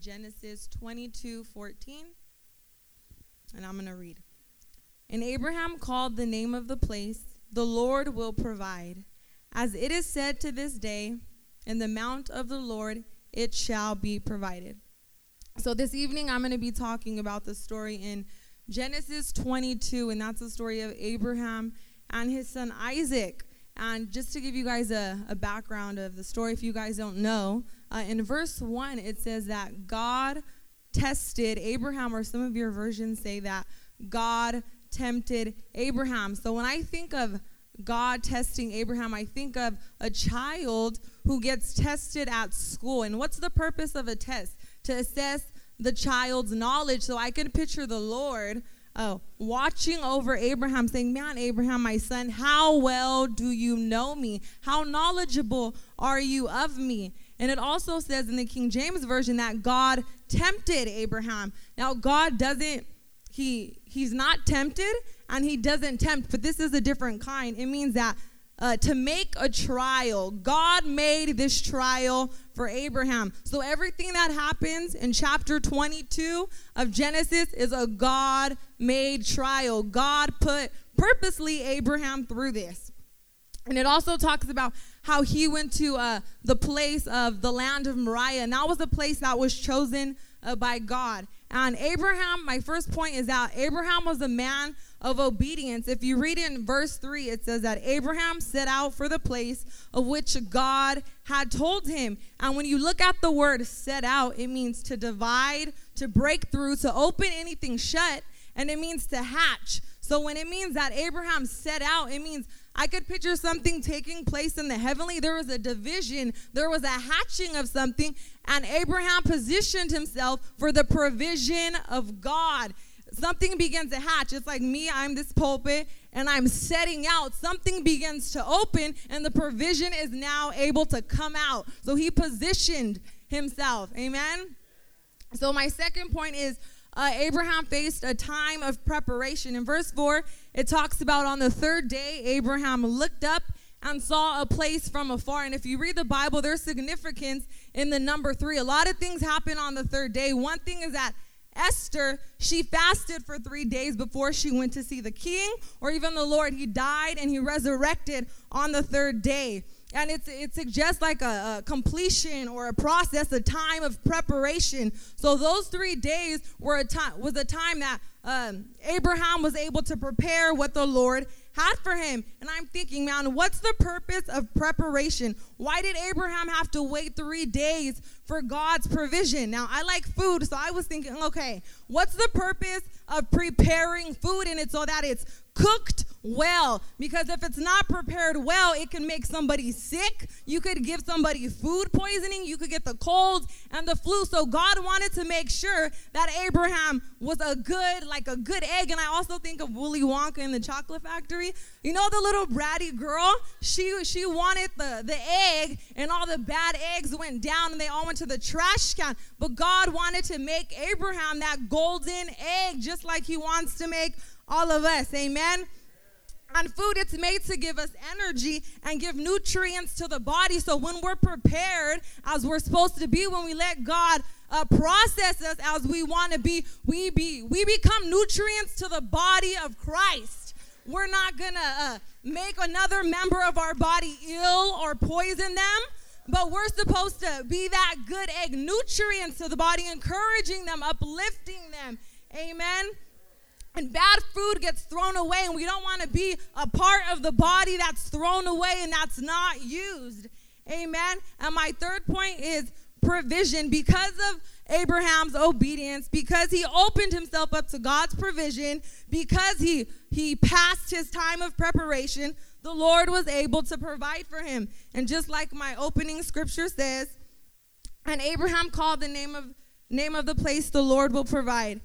Genesis 22 14. And I'm going to read. And Abraham called the name of the place, The Lord will provide. As it is said to this day, in the mount of the Lord it shall be provided. So this evening I'm going to be talking about the story in Genesis 22, and that's the story of Abraham and his son Isaac. And just to give you guys a, a background of the story, if you guys don't know, uh, in verse 1, it says that God tested Abraham, or some of your versions say that God tempted Abraham. So when I think of God testing Abraham, I think of a child who gets tested at school. And what's the purpose of a test? To assess the child's knowledge. So I can picture the Lord uh, watching over Abraham, saying, Man, Abraham, my son, how well do you know me? How knowledgeable are you of me? And it also says in the King James Version that God tempted Abraham. Now, God doesn't, he he's not tempted and he doesn't tempt, but this is a different kind. It means that uh, to make a trial. God made this trial for Abraham. So everything that happens in chapter 22 of Genesis is a God made trial. God put purposely Abraham through this. And it also talks about how he went to uh, the place of the land of Moriah. And that was a place that was chosen uh, by God. And Abraham, my first point is that Abraham was a man of obedience. If you read in verse 3, it says that Abraham set out for the place of which God had told him. And when you look at the word set out, it means to divide, to break through, to open anything shut, and it means to hatch. So when it means that Abraham set out, it means I could picture something taking place in the heavenly. There was a division, there was a hatching of something, and Abraham positioned himself for the provision of God something begins to hatch. It's like me, I'm this pulpit, and I'm setting out. Something begins to open, and the provision is now able to come out. So he positioned himself. Amen? So, my second point is uh, Abraham faced a time of preparation. In verse 4, it talks about on the third day, Abraham looked up and saw a place from afar. And if you read the Bible, there's significance in the number three. A lot of things happen on the third day. One thing is that Esther, she fasted for three days before she went to see the king or even the Lord. He died and he resurrected on the third day. And it's, it suggests like a, a, completion or a process, a time of preparation. So those three days were a time was a time that um, Abraham was able to prepare what the Lord had for him. And I'm thinking, man, what's the purpose of preparation? Why did Abraham have to wait three days for God's provision? Now, I like food, so I was thinking, okay, what's the purpose of preparing food in it so that it's cooked well. Because if it's not prepared well it can make somebody sick. You could give somebody food poisoning. You could get the cold and the flu. So god wanted to make sure that abraham was a good like a good egg. And i also think of willy wonka in the chocolate factory. You know the little bratty girl? She she wanted the the egg and all the bad eggs went down and they all went to the trash can. But god wanted to make abraham that golden egg just like he wants to make all of us. Amen. And food, it's made to give us energy and give nutrients to the body. So when we're prepared, as we're supposed to be, when we let God uh, process us as we want to be, we be we become nutrients to the body of Christ. We're not gonna uh, make another member of our body ill or poison them, but we're supposed to be that good egg, nutrients to the body, encouraging them, uplifting them. Amen and bad food gets thrown away, and we don't want to be a part of the body that's thrown away and that's not used. Amen. And my third point is provision. Because of Abraham's obedience, because he opened himself up to God's provision, because he he passed his time of preparation, the Lord was able to provide for him. And just like my opening scripture says, and Abraham called the name of name of the place the Lord will provide.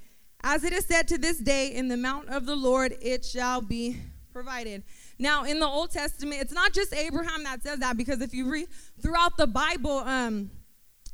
As it is said to this day, in the mount of the Lord it shall be provided. Now, in the Old Testament, it's not just Abraham that says that, because if you read throughout the Bible, um,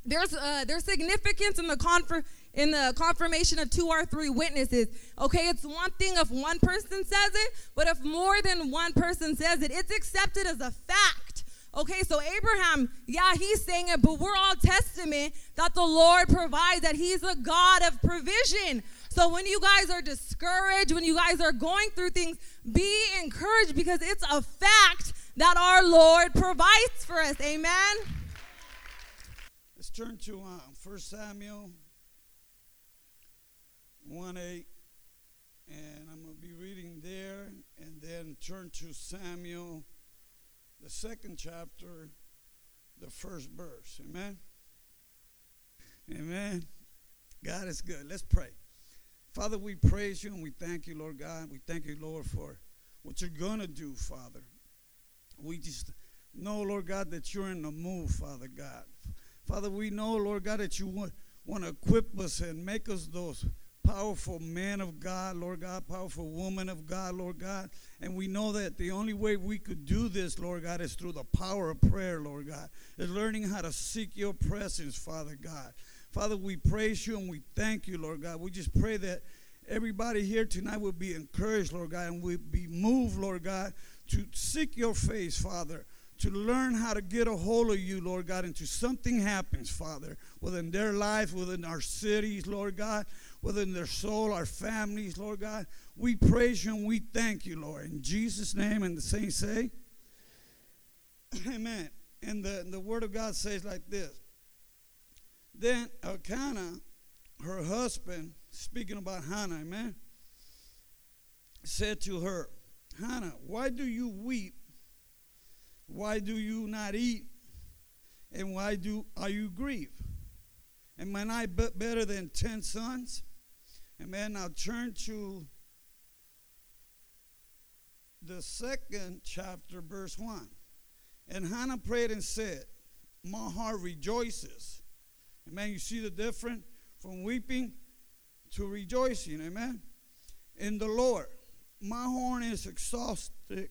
there's uh, there's significance in the confer- in the confirmation of two or three witnesses. Okay, it's one thing if one person says it, but if more than one person says it, it's accepted as a fact Okay, so Abraham, yeah, he's saying it, but we're all testament that the Lord provides, that he's a God of provision. So when you guys are discouraged, when you guys are going through things, be encouraged because it's a fact that our Lord provides for us. Amen. Let's turn to uh, 1 Samuel 1 8. And I'm going to be reading there and then turn to Samuel the second chapter, the first verse. Amen. Amen. God is good. Let's pray. Father, we praise you and we thank you, Lord God. We thank you, Lord, for what you're going to do, Father. We just know, Lord God, that you're in the move, Father God. Father, we know, Lord God, that you want, want to equip us and make us those powerful man of God, Lord God, powerful woman of God, Lord God. And we know that the only way we could do this, Lord God, is through the power of prayer, Lord God, is learning how to seek your presence, Father God. Father, we praise you and we thank you, Lord God. We just pray that everybody here tonight will be encouraged, Lord God, and will be moved, Lord God, to seek your face, Father to learn how to get a hold of you, Lord God, until something happens, Father, within their life, within our cities, Lord God, within their soul, our families, Lord God. We praise you and we thank you, Lord. In Jesus' name, and the saints say, Amen. And the, the word of God says like this. Then uh, Elkanah, her husband, speaking about Hannah, amen, said to her, Hannah, why do you weep? Why do you not eat? And why do are you grieved? Am I not better than ten sons? Amen. Now turn to the second chapter, verse 1. And Hannah prayed and said, My heart rejoices. Amen. You see the difference from weeping to rejoicing. Amen. In the Lord. My horn is exhausted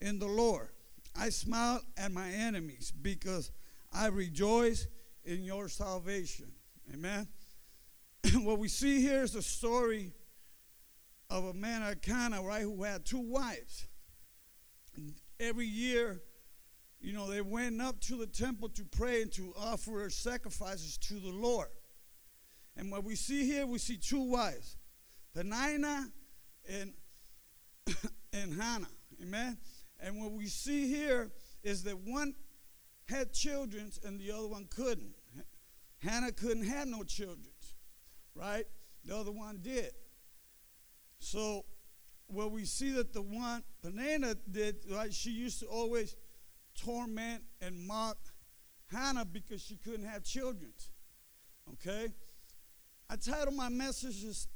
in the Lord. I smile at my enemies because I rejoice in your salvation. Amen. what we see here is the story of a man, Elkanah, right, who had two wives. Every year, you know, they went up to the temple to pray and to offer sacrifices to the Lord. And what we see here, we see two wives, Peninnah and, and Hannah. Amen. And what we see here is that one had children and the other one couldn't. Hannah couldn't have no children right? The other one did. So, what we see that the one Peninnah did, right? She used to always torment and mock Hannah because she couldn't have children. Okay? I titled my messages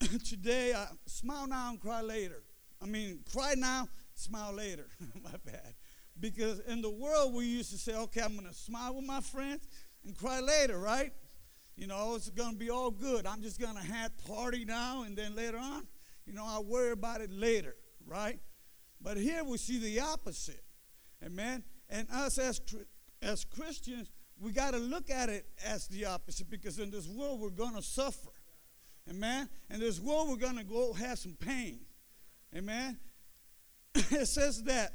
today, uh, Smile Now and Cry Later. I mean, cry now, smile later. my bad. Because in the world, we used to say, okay, I'm going to smile with my friends and cry later, right? you know, it's going to be all good. I'm just going to have party now and then later on, you know, I'll worry about it later, right? But here we see the opposite. Amen. And us as as Christians, we got to look at it as the opposite because in this world we're going to suffer. Amen. In this world we're going to go have some pain. Amen. it says that,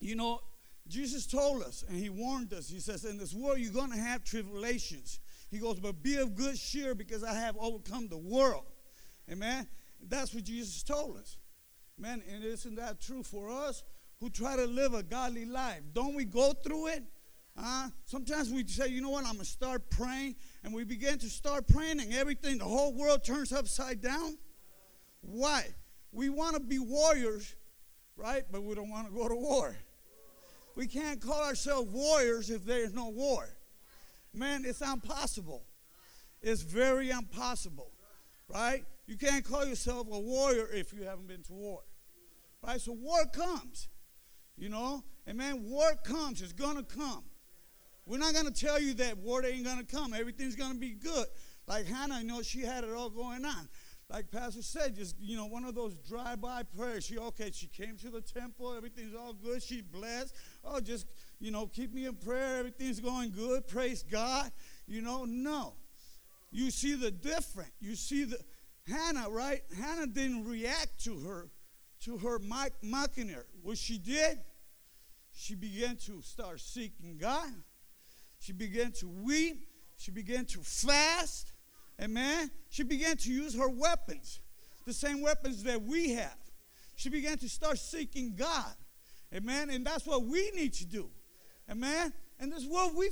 you know, Jesus told us and he warned us. He says, in this world you're going to have tribulations. He goes, But be of good cheer because I have overcome the world. Amen. That's what Jesus told us. Man, and isn't that true for us who try to live a godly life? Don't we go through it? Uh, sometimes we say, you know what, I'm going to start praying. And we begin to start praying, and everything, the whole world turns upside down. Why? We want to be warriors, right? But we don't want to go to war. We can't call ourselves warriors if there's no war. Man, it's impossible. It's very impossible, right? You can't call yourself a warrior if you haven't been to war, right? So war comes, you know, and man, war comes. It's gonna come. We're not gonna tell you that war ain't gonna come. Everything's gonna be good. Like Hannah, you know, she had it all going on. Like Pastor said, just you know, one of those drive-by prayers. She okay, she came to the temple, everything's all good. She blessed. Oh, just you know, keep me in prayer, everything's going good, praise God. You know, no. You see the different. You see the Hannah, right? Hannah didn't react to her, to her mocking her. What she did, she began to start seeking God. She began to weep. She began to fast. Amen. She began to use her weapons, the same weapons that we have. She began to start seeking God. Amen. And that's what we need to do. Amen. And this is what we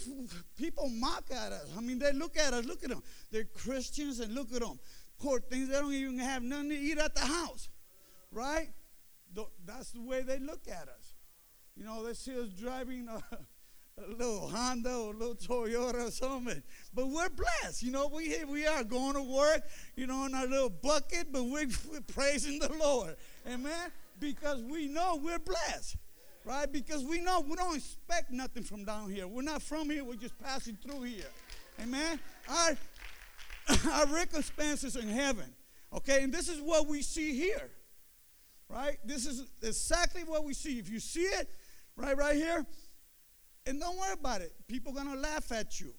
people mock at us. I mean, they look at us. Look at them. They're Christians, and look at them. Poor things. They don't even have nothing to eat at the house, right? That's the way they look at us. You know, they see us driving a, a little Honda or a little Toyota or something. But we're blessed. You know, we we are going to work, you know, in our little bucket, but we're, we're praising the Lord. Amen? Because we know we're blessed. Right? Because we know we don't expect nothing from down here. We're not from here, we're just passing through here. Amen? Our, our recompense in heaven. Okay? And this is what we see here. Right? This is exactly what we see. If you see it, right, right here, and don't worry about it. People gonna laugh at you.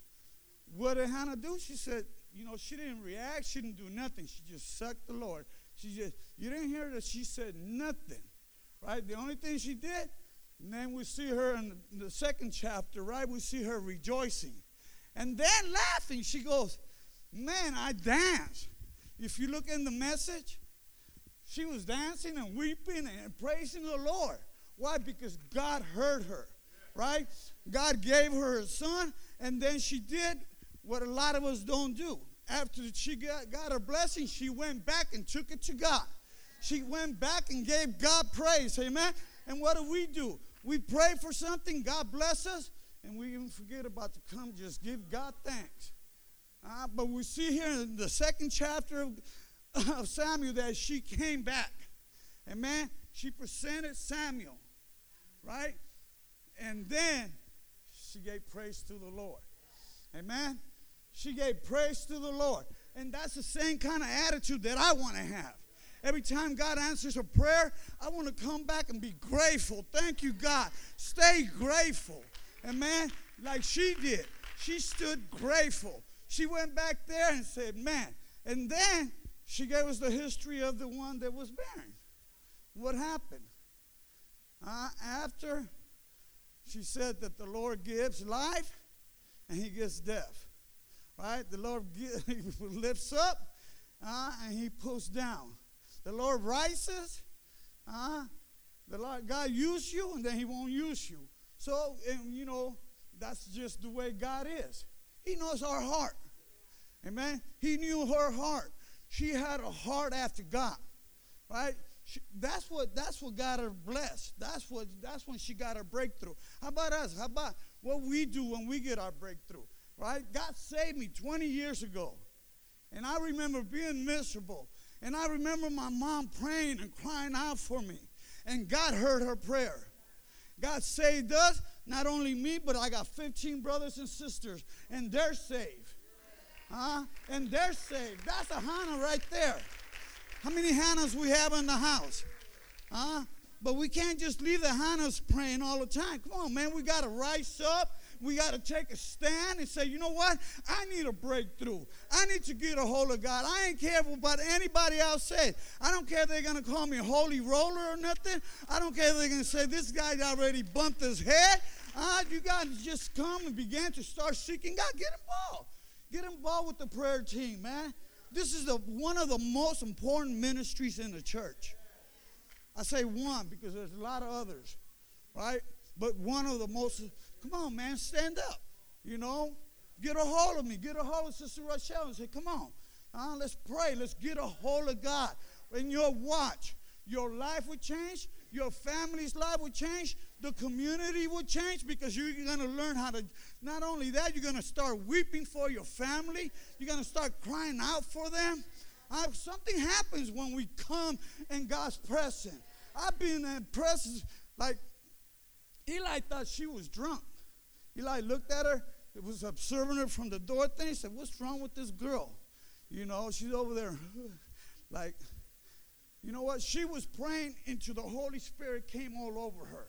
What did Hannah do? She said, you know, she didn't react, she didn't do nothing. She just sucked the Lord. She just, you didn't hear that she said nothing. Right? The only thing she did, and then we see her in the second chapter, right? We see her rejoicing. And then laughing, she goes, Man, I dance. If you look in the message, she was dancing and weeping and praising the Lord. Why? Because God heard her, right? God gave her a son, and then she did what a lot of us don't do. After she got, got her blessing, she went back and took it to God. She went back and gave God praise. Amen. And what do we do? We pray for something, God bless us, and we even forget about to come, just give God thanks. Uh, but we see here in the second chapter of, of Samuel that she came back. Amen. She presented Samuel, right? And then she gave praise to the Lord. Amen. She gave praise to the Lord. And that's the same kind of attitude that I want to have. Every time God answers a prayer, I want to come back and be grateful. Thank you, God. Stay grateful. Amen. Like she did. She stood grateful. She went back there and said, Man. And then she gave us the history of the one that was barren. What happened? Uh, after she said that the Lord gives life and he gives death. Right? The Lord lifts up uh, and he pulls down. The Lord rises. Uh, the Lord, God use you and then he won't use you. So, and, you know, that's just the way God is. He knows our heart. Amen. He knew her heart. She had a heart after God. Right? She, that's what that's what got her blessed. That's what that's when she got her breakthrough. How about us? How about what we do when we get our breakthrough? Right? God saved me 20 years ago. And I remember being miserable. And I remember my mom praying and crying out for me. And God heard her prayer. God saved us, not only me, but I got 15 brothers and sisters, and they're saved. Huh? And they're saved. That's a Hannah right there. How many Hannahs we have in the house? Huh? But we can't just leave the Hannahs praying all the time. Come on, man. We got to rise up we got to take a stand and say, you know what? I need a breakthrough. I need to get a hold of God. I ain't care what anybody else says. I don't care if they're going to call me a holy roller or nothing. I don't care if they're going to say this guy already bumped his head. Uh, you got to just come and begin to start seeking God. Get involved. Get involved with the prayer team, man. This is the, one of the most important ministries in the church. I say one because there's a lot of others, right? But one of the most Come on, man, stand up. You know, get a hold of me. Get a hold of Sister Rochelle and say, come on. Uh, let's pray. Let's get a hold of God. In your watch, your life will change. Your family's life will change. The community will change because you're going to learn how to, not only that, you're going to start weeping for your family. You're going to start crying out for them. Uh, something happens when we come in God's presence. I've been in presence, like Eli thought she was drunk. Eli looked at her, it was observing her from the door thing. He said, What's wrong with this girl? You know, she's over there. like, you know what? She was praying into the Holy Spirit came all over her.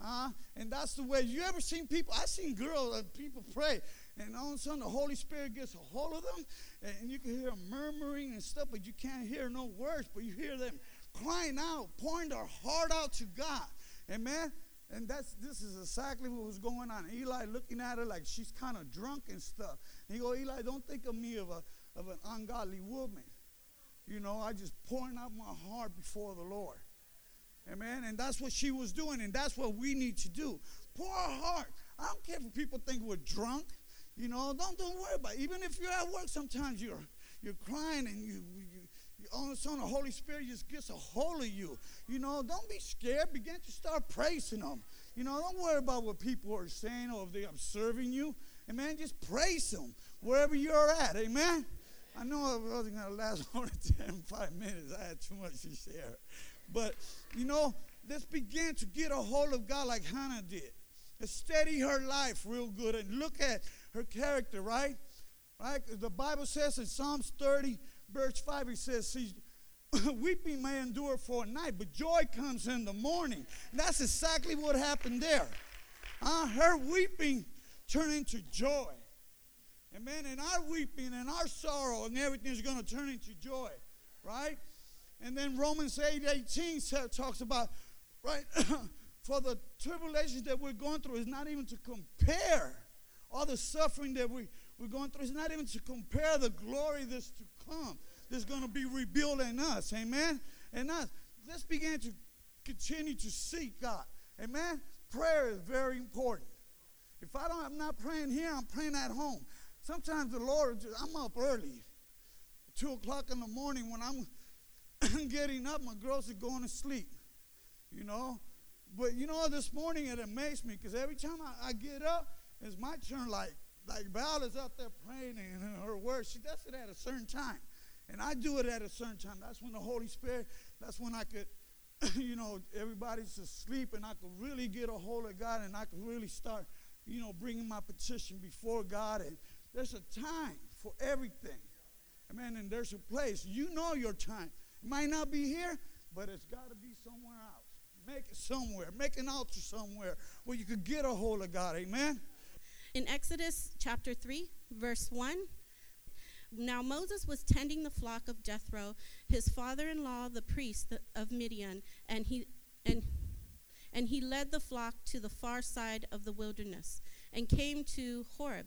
Uh, and that's the way you ever seen people. I seen girls and people pray, and all of a sudden the Holy Spirit gets a hold of them, and you can hear them murmuring and stuff, but you can't hear no words, but you hear them crying out, pouring their heart out to God. Amen. And that's this is exactly what was going on. Eli looking at her like she's kind of drunk and stuff. And he go, Eli, don't think of me of a of an ungodly woman. You know, I just pouring out my heart before the Lord. Amen. And that's what she was doing, and that's what we need to do. Pour our heart. I don't care if people think we're drunk. You know, don't don't worry about it. Even if you're at work, sometimes you're you're crying and you, you, all of a sudden the Holy Spirit just gets a hold of you. You know, don't be scared. Begin to start praising Him. You know, don't worry about what people are saying or if they're observing you. Amen. Just praise Him wherever you're at. Amen. I know I wasn't going to last more than 10, five minutes. I had too much to share. But, you know, let's begin to get a hold of God like Hannah did. Let's steady her life real good and look at her character, right? Right? The Bible says in Psalms 30, verse 5, it says, See, weeping may endure for a night, but joy comes in the morning. And that's exactly what happened there. Uh, her weeping turned into joy. Amen. And our weeping and our sorrow and everything is going to turn into joy, right? And then Romans 8 18 talks about, right, for the tribulations that we're going through is not even to compare all the suffering that we, we're going through, is not even to compare the glory that's to come, that's going to be revealed in us. Amen. And us. Let's begin to continue to seek God. Amen. Prayer is very important. If I don't, I'm not praying here, I'm praying at home. Sometimes the Lord, just, I'm up early, two o'clock in the morning when I'm getting up, my girls are going to sleep, you know. But you know, this morning it amazed me because every time I, I, get up, it's my turn. Like like Val is up there praying and her word. She does it at a certain time, and I do it at a certain time. That's when the Holy Spirit. That's when I could, you know, everybody's asleep, and I could really get a hold of God, and I could really start, you know, bringing my petition before God and there's a time for everything. Amen. And there's a place. You know your time. It might not be here, but it's got to be somewhere else. Make it somewhere. Make an altar somewhere where you could get a hold of God. Amen. In Exodus chapter 3, verse 1, now Moses was tending the flock of Jethro, his father-in-law, the priest of Midian, and he and and he led the flock to the far side of the wilderness and came to Horeb,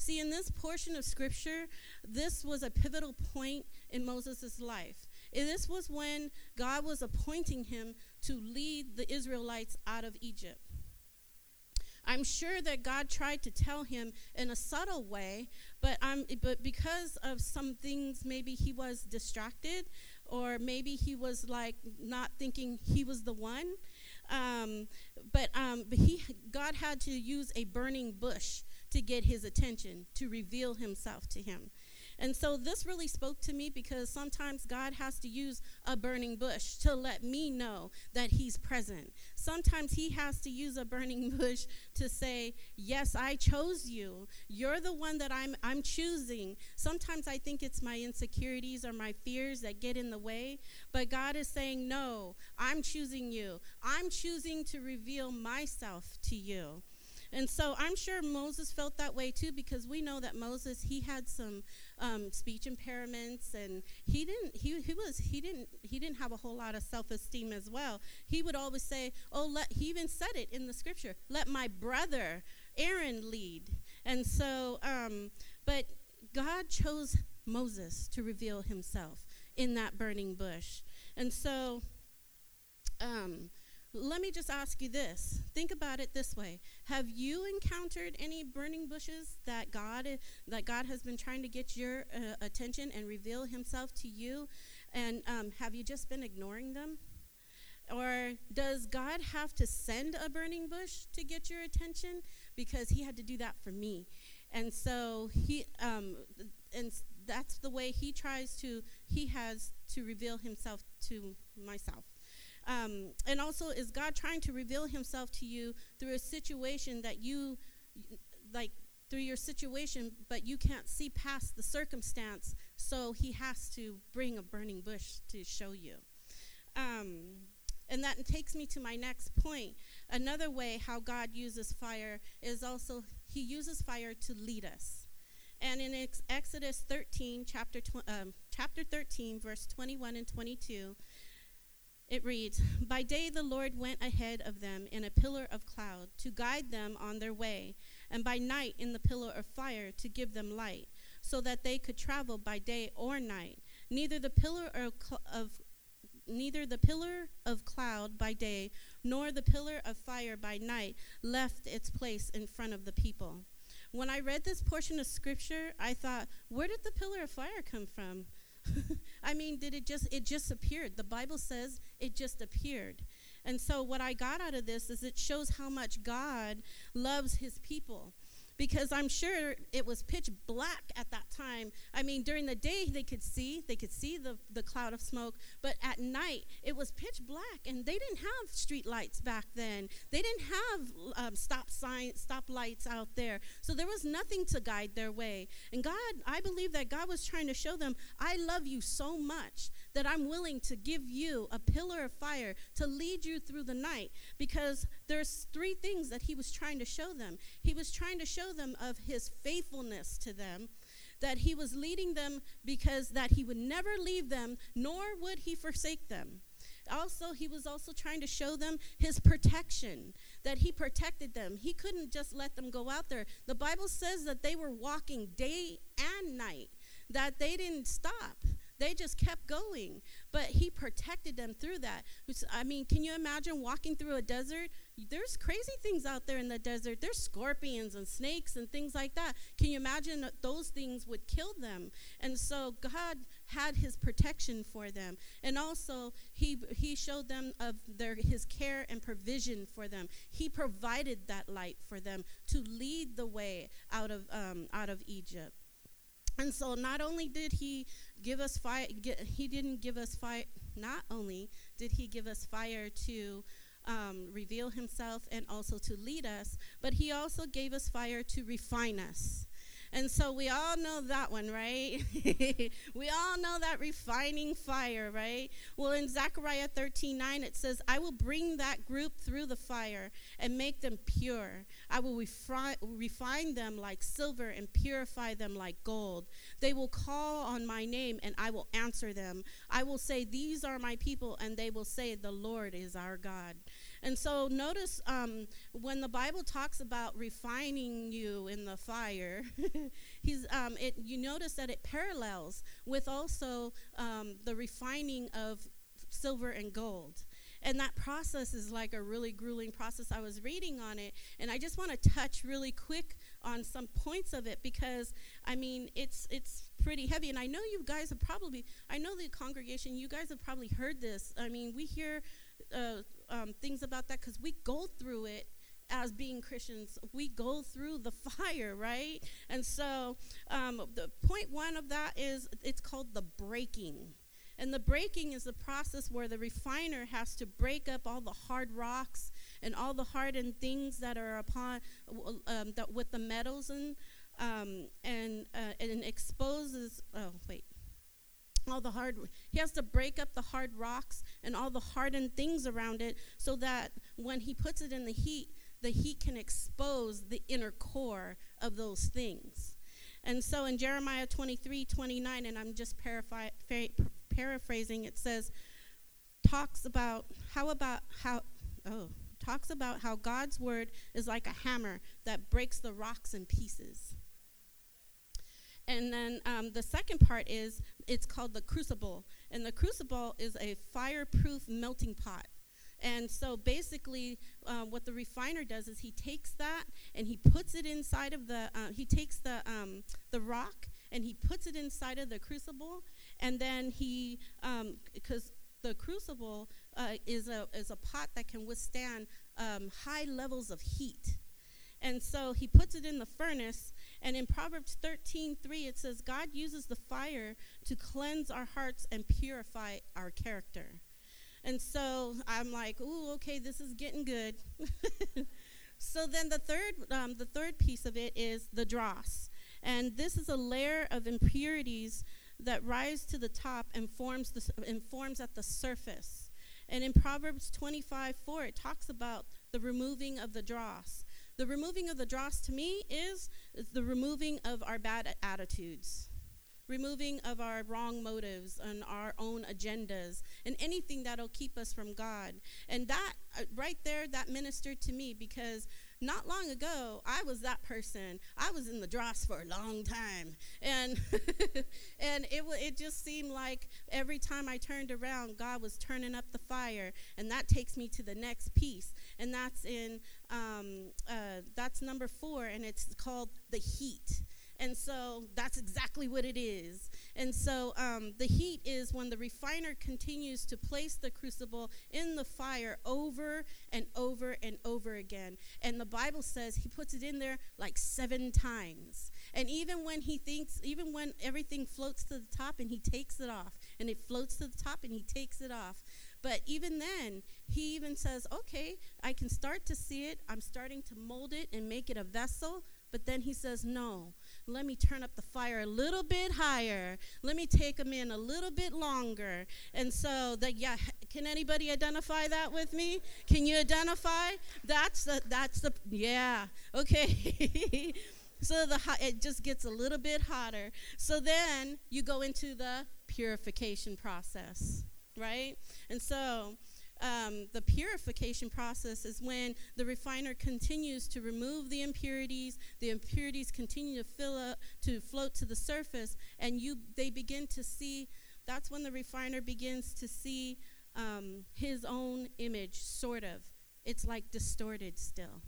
See, in this portion of scripture, this was a pivotal point in Moses' life. And this was when God was appointing him to lead the Israelites out of Egypt. I'm sure that God tried to tell him in a subtle way, but um, but because of some things, maybe he was distracted, or maybe he was like not thinking he was the one. Um, but um, but he God had to use a burning bush to get his attention, to reveal himself to him. And so this really spoke to me because sometimes God has to use a burning bush to let me know that He's present. Sometimes He has to use a burning bush to say, Yes, I chose you. You're the one that I'm, I'm choosing. Sometimes I think it's my insecurities or my fears that get in the way, but God is saying, No, I'm choosing you. I'm choosing to reveal myself to you. And so I'm sure Moses felt that way too because we know that Moses he had some um, speech impairments and he didn't he, he was he didn't he didn't have a whole lot of self-esteem as well. He would always say, "Oh, let he even said it in the scripture, let my brother Aaron lead." And so um, but God chose Moses to reveal himself in that burning bush. And so um, let me just ask you this. Think about it this way. Have you encountered any burning bushes that God that God has been trying to get your uh, attention and reveal himself to you and um, have you just been ignoring them? Or does God have to send a burning bush to get your attention because he had to do that for me? And so he um, and that's the way he tries to he has to reveal himself to myself. Um, and also, is God trying to reveal Himself to you through a situation that you, like, through your situation, but you can't see past the circumstance, so He has to bring a burning bush to show you. Um, and that takes me to my next point. Another way how God uses fire is also He uses fire to lead us. And in ex- Exodus 13, chapter, tw- um, chapter 13, verse 21 and 22, it reads By day the Lord went ahead of them in a pillar of cloud to guide them on their way, and by night in the pillar of fire to give them light, so that they could travel by day or night. Neither the pillar of, neither the pillar of cloud by day nor the pillar of fire by night left its place in front of the people. When I read this portion of scripture, I thought, where did the pillar of fire come from? I mean, did it just it just appeared? The Bible says it just appeared. And so what I got out of this is it shows how much God loves his people because I'm sure it was pitch black at that time. I mean, during the day they could see, they could see the, the cloud of smoke, but at night it was pitch black, and they didn't have street lights back then. They didn't have um, stop signs, stop lights out there, so there was nothing to guide their way. And God, I believe that God was trying to show them, I love you so much that I'm willing to give you a pillar of fire to lead you through the night because there's three things that he was trying to show them. He was trying to show them of his faithfulness to them that he was leading them because that he would never leave them nor would he forsake them. Also he was also trying to show them his protection that he protected them. He couldn't just let them go out there. The bible says that they were walking day and night that they didn't stop they just kept going. But he protected them through that. I mean, can you imagine walking through a desert? There's crazy things out there in the desert. There's scorpions and snakes and things like that. Can you imagine those things would kill them? And so God had his protection for them. And also he he showed them of their his care and provision for them. He provided that light for them to lead the way out of um, out of Egypt. And so not only did he give us fire, he didn't give us fire, not only did he give us fire to um, reveal himself and also to lead us, but he also gave us fire to refine us. And so we all know that one, right? we all know that refining fire, right? Well, in Zechariah 13 9, it says, I will bring that group through the fire and make them pure. I will refi- refine them like silver and purify them like gold. They will call on my name and I will answer them. I will say, These are my people, and they will say, The Lord is our God. And so notice um, when the Bible talks about refining you in the fire, he's um, it. You notice that it parallels with also um, the refining of silver and gold. And that process is like a really grueling process. I was reading on it, and I just want to touch really quick on some points of it because I mean it's it's pretty heavy. And I know you guys have probably I know the congregation. You guys have probably heard this. I mean we hear uh, um, things about that because we go through it as being Christians, we go through the fire, right? And so, um, the point one of that is it's called the breaking. And the breaking is the process where the refiner has to break up all the hard rocks and all the hardened things that are upon um, that with the metals and um, and uh, and exposes. Oh wait, all the hard he has to break up the hard rocks and all the hardened things around it so that when he puts it in the heat the heat can expose the inner core of those things and so in jeremiah 23 29 and i'm just paraphrasing it says talks about how about how oh talks about how god's word is like a hammer that breaks the rocks in pieces and then um, the second part is it's called the crucible. And the crucible is a fireproof melting pot. And so basically, uh, what the refiner does is he takes that and he puts it inside of the, uh, he takes the, um, the rock and he puts it inside of the crucible. And then he, because um, the crucible uh, is, a, is a pot that can withstand um, high levels of heat. And so he puts it in the furnace and in Proverbs 13 3, it says, God uses the fire to cleanse our hearts and purify our character. And so I'm like, ooh, okay, this is getting good. so then the third, um, the third piece of it is the dross. And this is a layer of impurities that rise to the top and forms, the, and forms at the surface. And in Proverbs 25 4, it talks about the removing of the dross. The removing of the dross to me is, the removing of our bad attitudes removing of our wrong motives and our own agendas and anything that'll keep us from God. And that uh, right there, that ministered to me because not long ago I was that person. I was in the dross for a long time, and and it it just seemed like every time I turned around, God was turning up the fire, and that takes me to the next piece, and that's in um, uh, that's number four, and it's called the heat. And so that's exactly what it is. And so um, the heat is when the refiner continues to place the crucible in the fire over and over and over again. And the Bible says he puts it in there like seven times. And even when he thinks, even when everything floats to the top and he takes it off, and it floats to the top and he takes it off. But even then, he even says, okay, I can start to see it. I'm starting to mold it and make it a vessel. But then he says, no, let me turn up the fire a little bit higher. Let me take them in a little bit longer. And so that yeah, can anybody identify that with me? Can you identify? That's the that's the yeah. Okay. so the it just gets a little bit hotter. So then you go into the purification process, right? And so um, the purification process is when the refiner continues to remove the impurities. The impurities continue to fill up, to float to the surface, and you they begin to see. That's when the refiner begins to see um, his own image, sort of. It's like distorted still.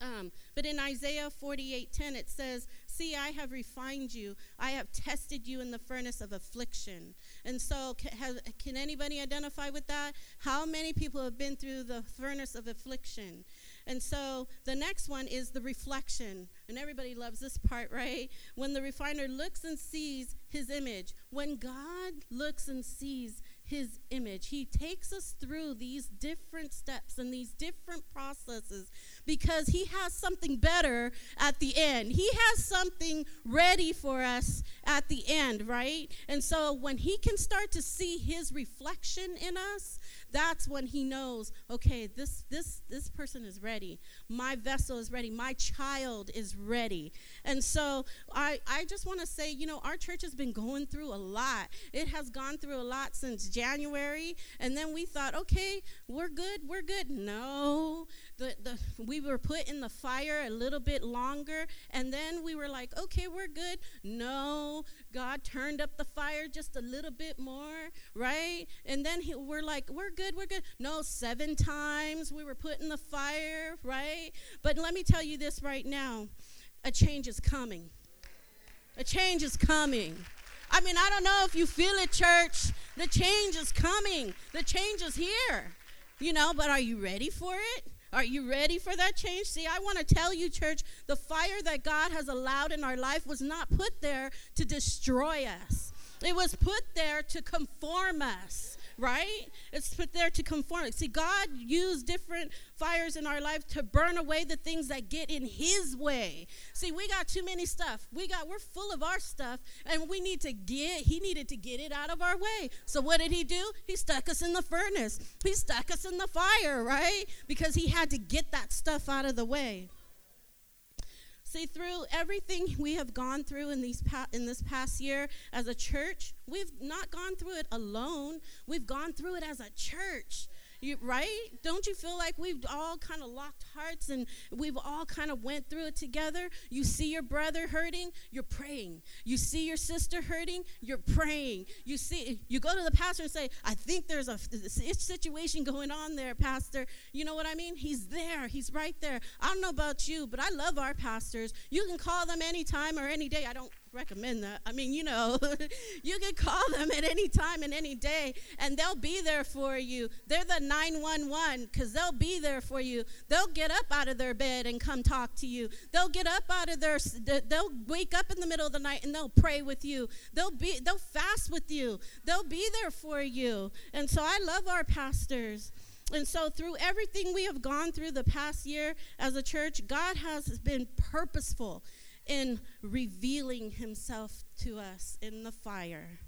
Um, but in Isaiah 48:10 it says, "See, I have refined you. I have tested you in the furnace of affliction." And so, can, has, can anybody identify with that? How many people have been through the furnace of affliction? And so, the next one is the reflection. And everybody loves this part, right? When the refiner looks and sees his image, when God looks and sees his image. He takes us through these different steps and these different processes because he has something better at the end. He has something ready for us at the end, right? And so when he can start to see his reflection in us, that's when he knows, okay, this this this person is ready. My vessel is ready. My child is ready. And so I I just want to say, you know, our church has been going through a lot. It has gone through a lot since January, and then we thought, okay, we're good. We're good. No. The the we were put in the fire a little bit longer, and then we were like, okay, we're good. No. God turned up the fire just a little bit more, right? And then he, we're like, we're good, we're good. No, seven times we were put in the fire, right? But let me tell you this right now a change is coming. A change is coming. I mean, I don't know if you feel it, church. The change is coming, the change is here, you know, but are you ready for it? Are you ready for that change? See, I want to tell you, church, the fire that God has allowed in our life was not put there to destroy us, it was put there to conform us right? It's put there to conform. See, God used different fires in our life to burn away the things that get in His way. See, we got too many stuff. We got we're full of our stuff, and we need to get. He needed to get it out of our way. So what did He do? He stuck us in the furnace. He stuck us in the fire, right? Because He had to get that stuff out of the way. See, through everything we have gone through in, these pa- in this past year as a church, we've not gone through it alone. We've gone through it as a church. You, right? Don't you feel like we've all kind of locked hearts and we've all kind of went through it together? You see your brother hurting, you're praying. You see your sister hurting, you're praying. You see, you go to the pastor and say, "I think there's a situation going on there, pastor." You know what I mean? He's there. He's right there. I don't know about you, but I love our pastors. You can call them anytime or any day. I don't recommend that. I mean, you know, you can call them at any time and any day, and they'll be there for you. They're the 911 because they'll be there for you. They'll get up out of their bed and come talk to you. They'll get up out of their, they'll wake up in the middle of the night and they'll pray with you. They'll be, they'll fast with you. They'll be there for you. And so I love our pastors. And so, through everything we have gone through the past year as a church, God has been purposeful in revealing Himself to us in the fire,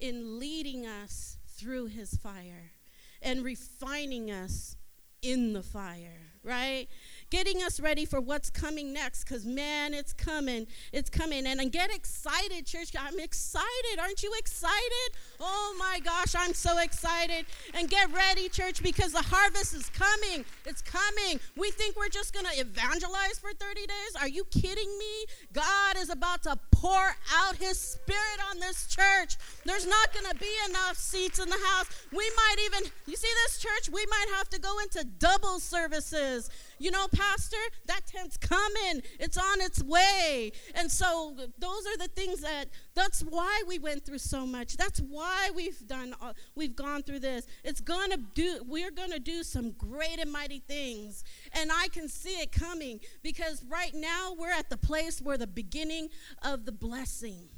in leading us through His fire, and refining us in the fire, right? Getting us ready for what's coming next because man it's coming it's coming. And, and get excited church. I'm excited. Aren't you excited? Oh my gosh i'm so excited. And get ready church because the harvest is coming. It's coming. We think we're just going to evangelize for 30 days? Are you kidding me? God is about to pour out his spirit on this church there's not going to be enough seats in the house we might even you see this church we might have to go into double services you know, Pastor, that tent's coming. It's on its way. And so those are the things that that's why we went through so much. That's why we've done uh, we've gone through this. It's going to do we're going to do some great and mighty things. And I can see it coming because right now we're at the place where the beginning of the blessing.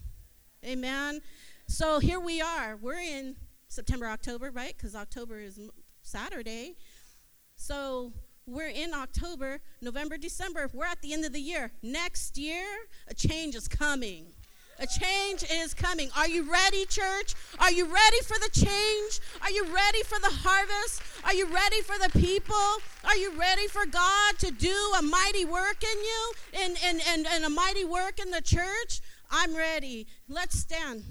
Amen. So here we are. We're in September, October, right? Cuz October is Saturday. So we're in October, November, December. We're at the end of the year. Next year, a change is coming. A change is coming. Are you ready, church? Are you ready for the change? Are you ready for the harvest? Are you ready for the people? Are you ready for God to do a mighty work in you and, and, and, and a mighty work in the church? I'm ready. Let's stand.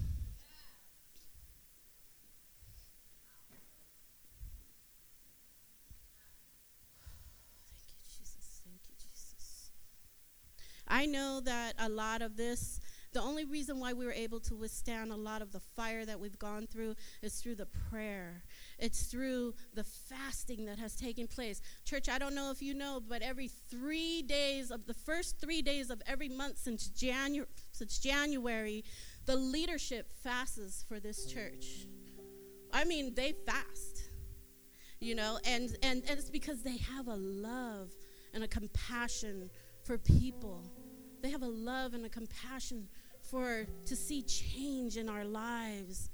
I know that a lot of this, the only reason why we were able to withstand a lot of the fire that we've gone through is through the prayer. It's through the fasting that has taken place. Church, I don't know if you know, but every three days of the first three days of every month since January, since January, the leadership fasts for this church. I mean, they fast, you know, and, and, and it's because they have a love and a compassion for people they have a love and a compassion for to see change in our lives.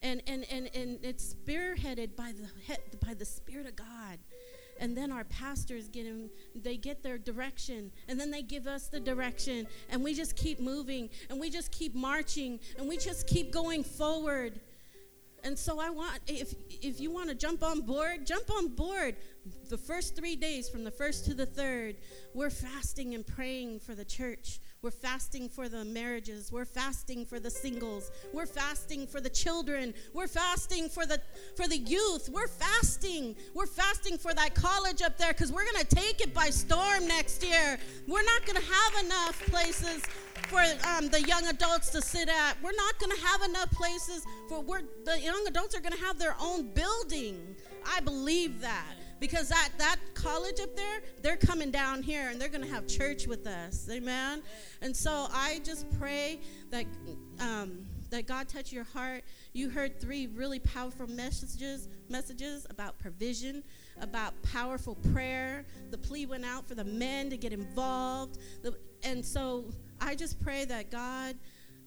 And, and, and, and it's spearheaded by the, by the Spirit of God. And then our pastors get them, they get their direction, and then they give us the direction, and we just keep moving, and we just keep marching, and we just keep going forward. And so I want, if, if you want to jump on board, jump on board the first three days, from the first to the third, we're fasting and praying for the church. We're fasting for the marriages. We're fasting for the singles. We're fasting for the children. We're fasting for the for the youth. We're fasting. We're fasting for that college up there because we're gonna take it by storm next year. We're not gonna have enough places for um, the young adults to sit at. We're not gonna have enough places for we're, the young adults are gonna have their own building. I believe that because that that college up there they're coming down here and they're going to have church with us. Amen? And so i just pray that um, that god touch your heart. You heard three really powerful messages messages about provision about powerful prayer. The plea went out for the men to get involved. The, and so i just pray that god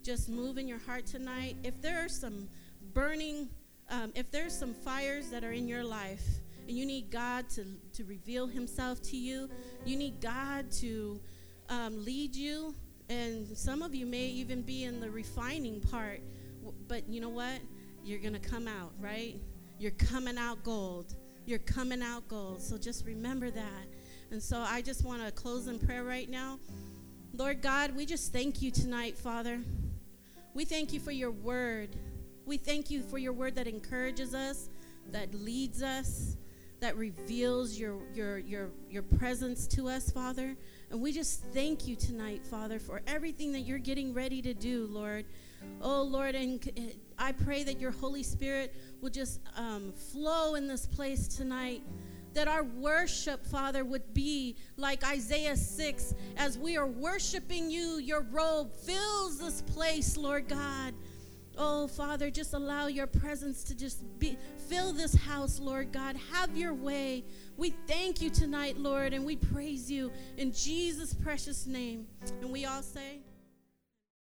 just move in your heart tonight. If there are some burning um, if there's some fires that are in your life and you need God to, to reveal Himself to you. You need God to um, lead you. And some of you may even be in the refining part. But you know what? You're going to come out, right? You're coming out gold. You're coming out gold. So just remember that. And so I just want to close in prayer right now. Lord God, we just thank you tonight, Father. We thank you for your word. We thank you for your word that encourages us, that leads us, that reveals your, your, your, your presence to us, Father. And we just thank you tonight, Father, for everything that you're getting ready to do, Lord. Oh, Lord, and I pray that your Holy Spirit will just um, flow in this place tonight. that our worship, Father, would be like Isaiah 6. As we are worshiping you, your robe fills this place, Lord God. Oh, Father, just allow your presence to just be fill this house, Lord God. Have your way. We thank you tonight, Lord, and we praise you in Jesus' precious name. And we all say,